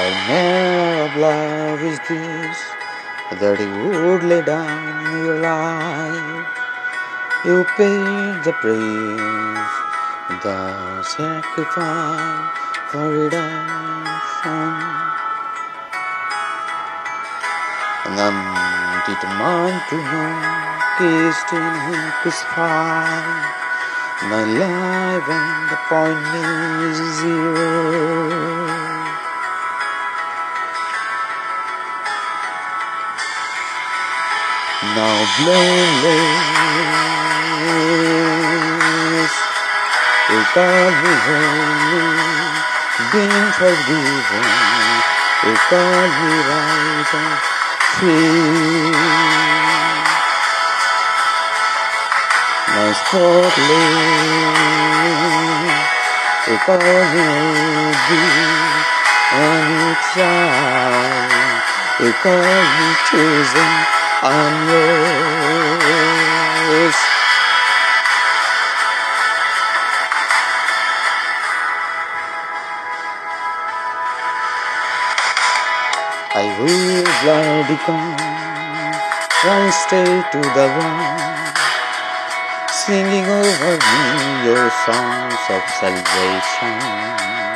Manner of love is this that he would lay down your life. You paid the price, the sacrifice for redemption. And I'm determined to know, Christ in him crucified. My life and the point is zero. Now blameless, you call me holy, been forgiven, you call me right and free. Now spotless, worthy, and child, you call me chosen. I'm yours. I will gladly come, I stay to the one, singing over me your songs of salvation.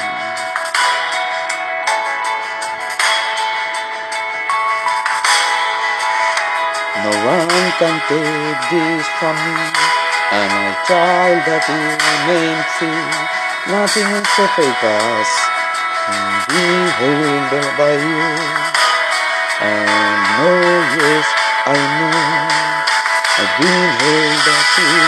No one can take this from me. I'm a child that you remain free. Nothing will separate us. Be held by you. And know, yes, I know. I've been held by you.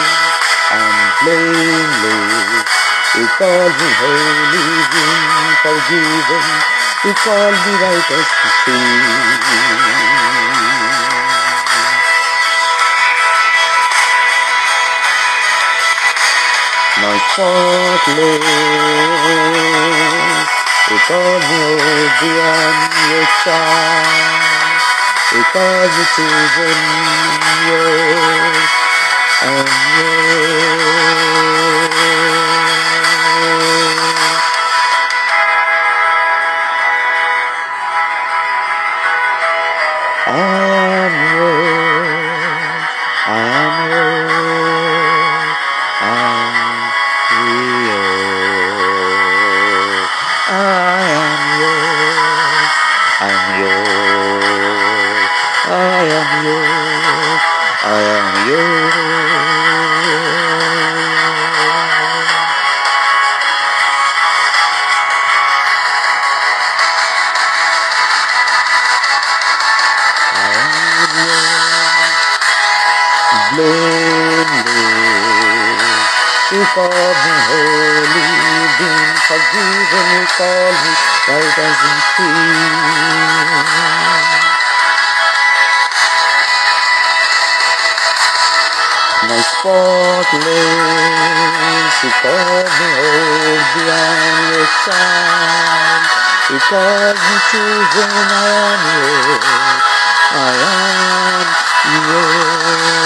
I'm blameless. You call me holy, been forgiven. You call me righteous free. My spotless. It's all you beyond your child. It's all the children call me holy, been forgiven. You call me righteous and free. My spotless, me old beyond your child. You chosen, I am yours. I am yours.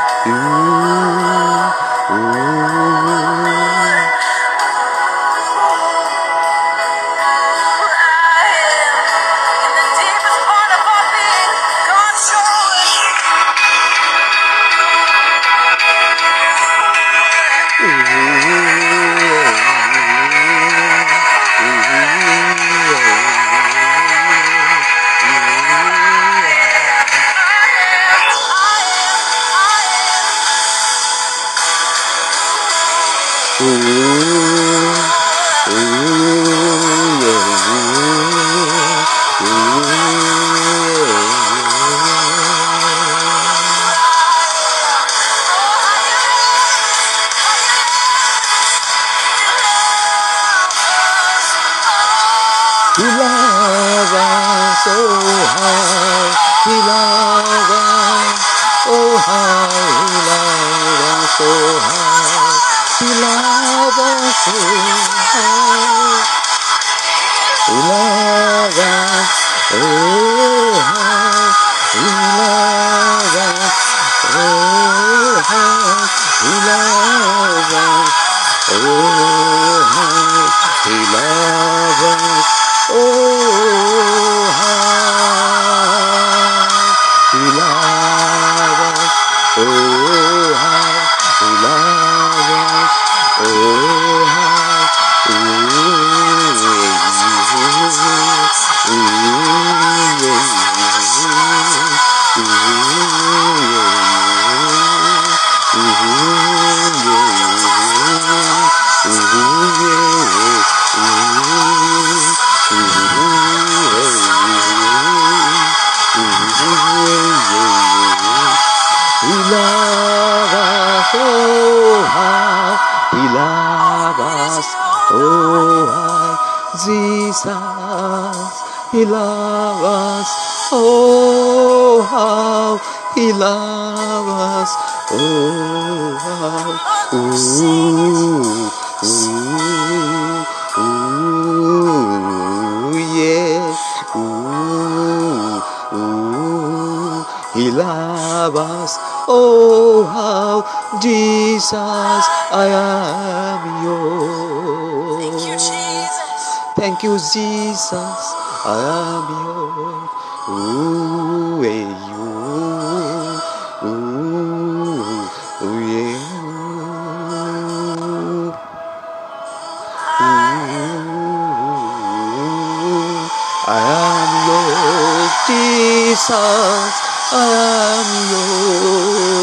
He loves us, oh how He loves us, oh how He loves us, oh how He loves oh how He loves us, oh Ilabas, oh high, ilabas, oh high, Jesus. loves. oh how, ilabas, oh, oh how, ooh, ooh. He loves us, oh how Jesus, I am yours. Thank you. Jesus. Thank you, Jesus. I am yours. Ooh, eh, ooh, ooh, ooh, yeah. Ooh, I am yours, Jesus. 唉呀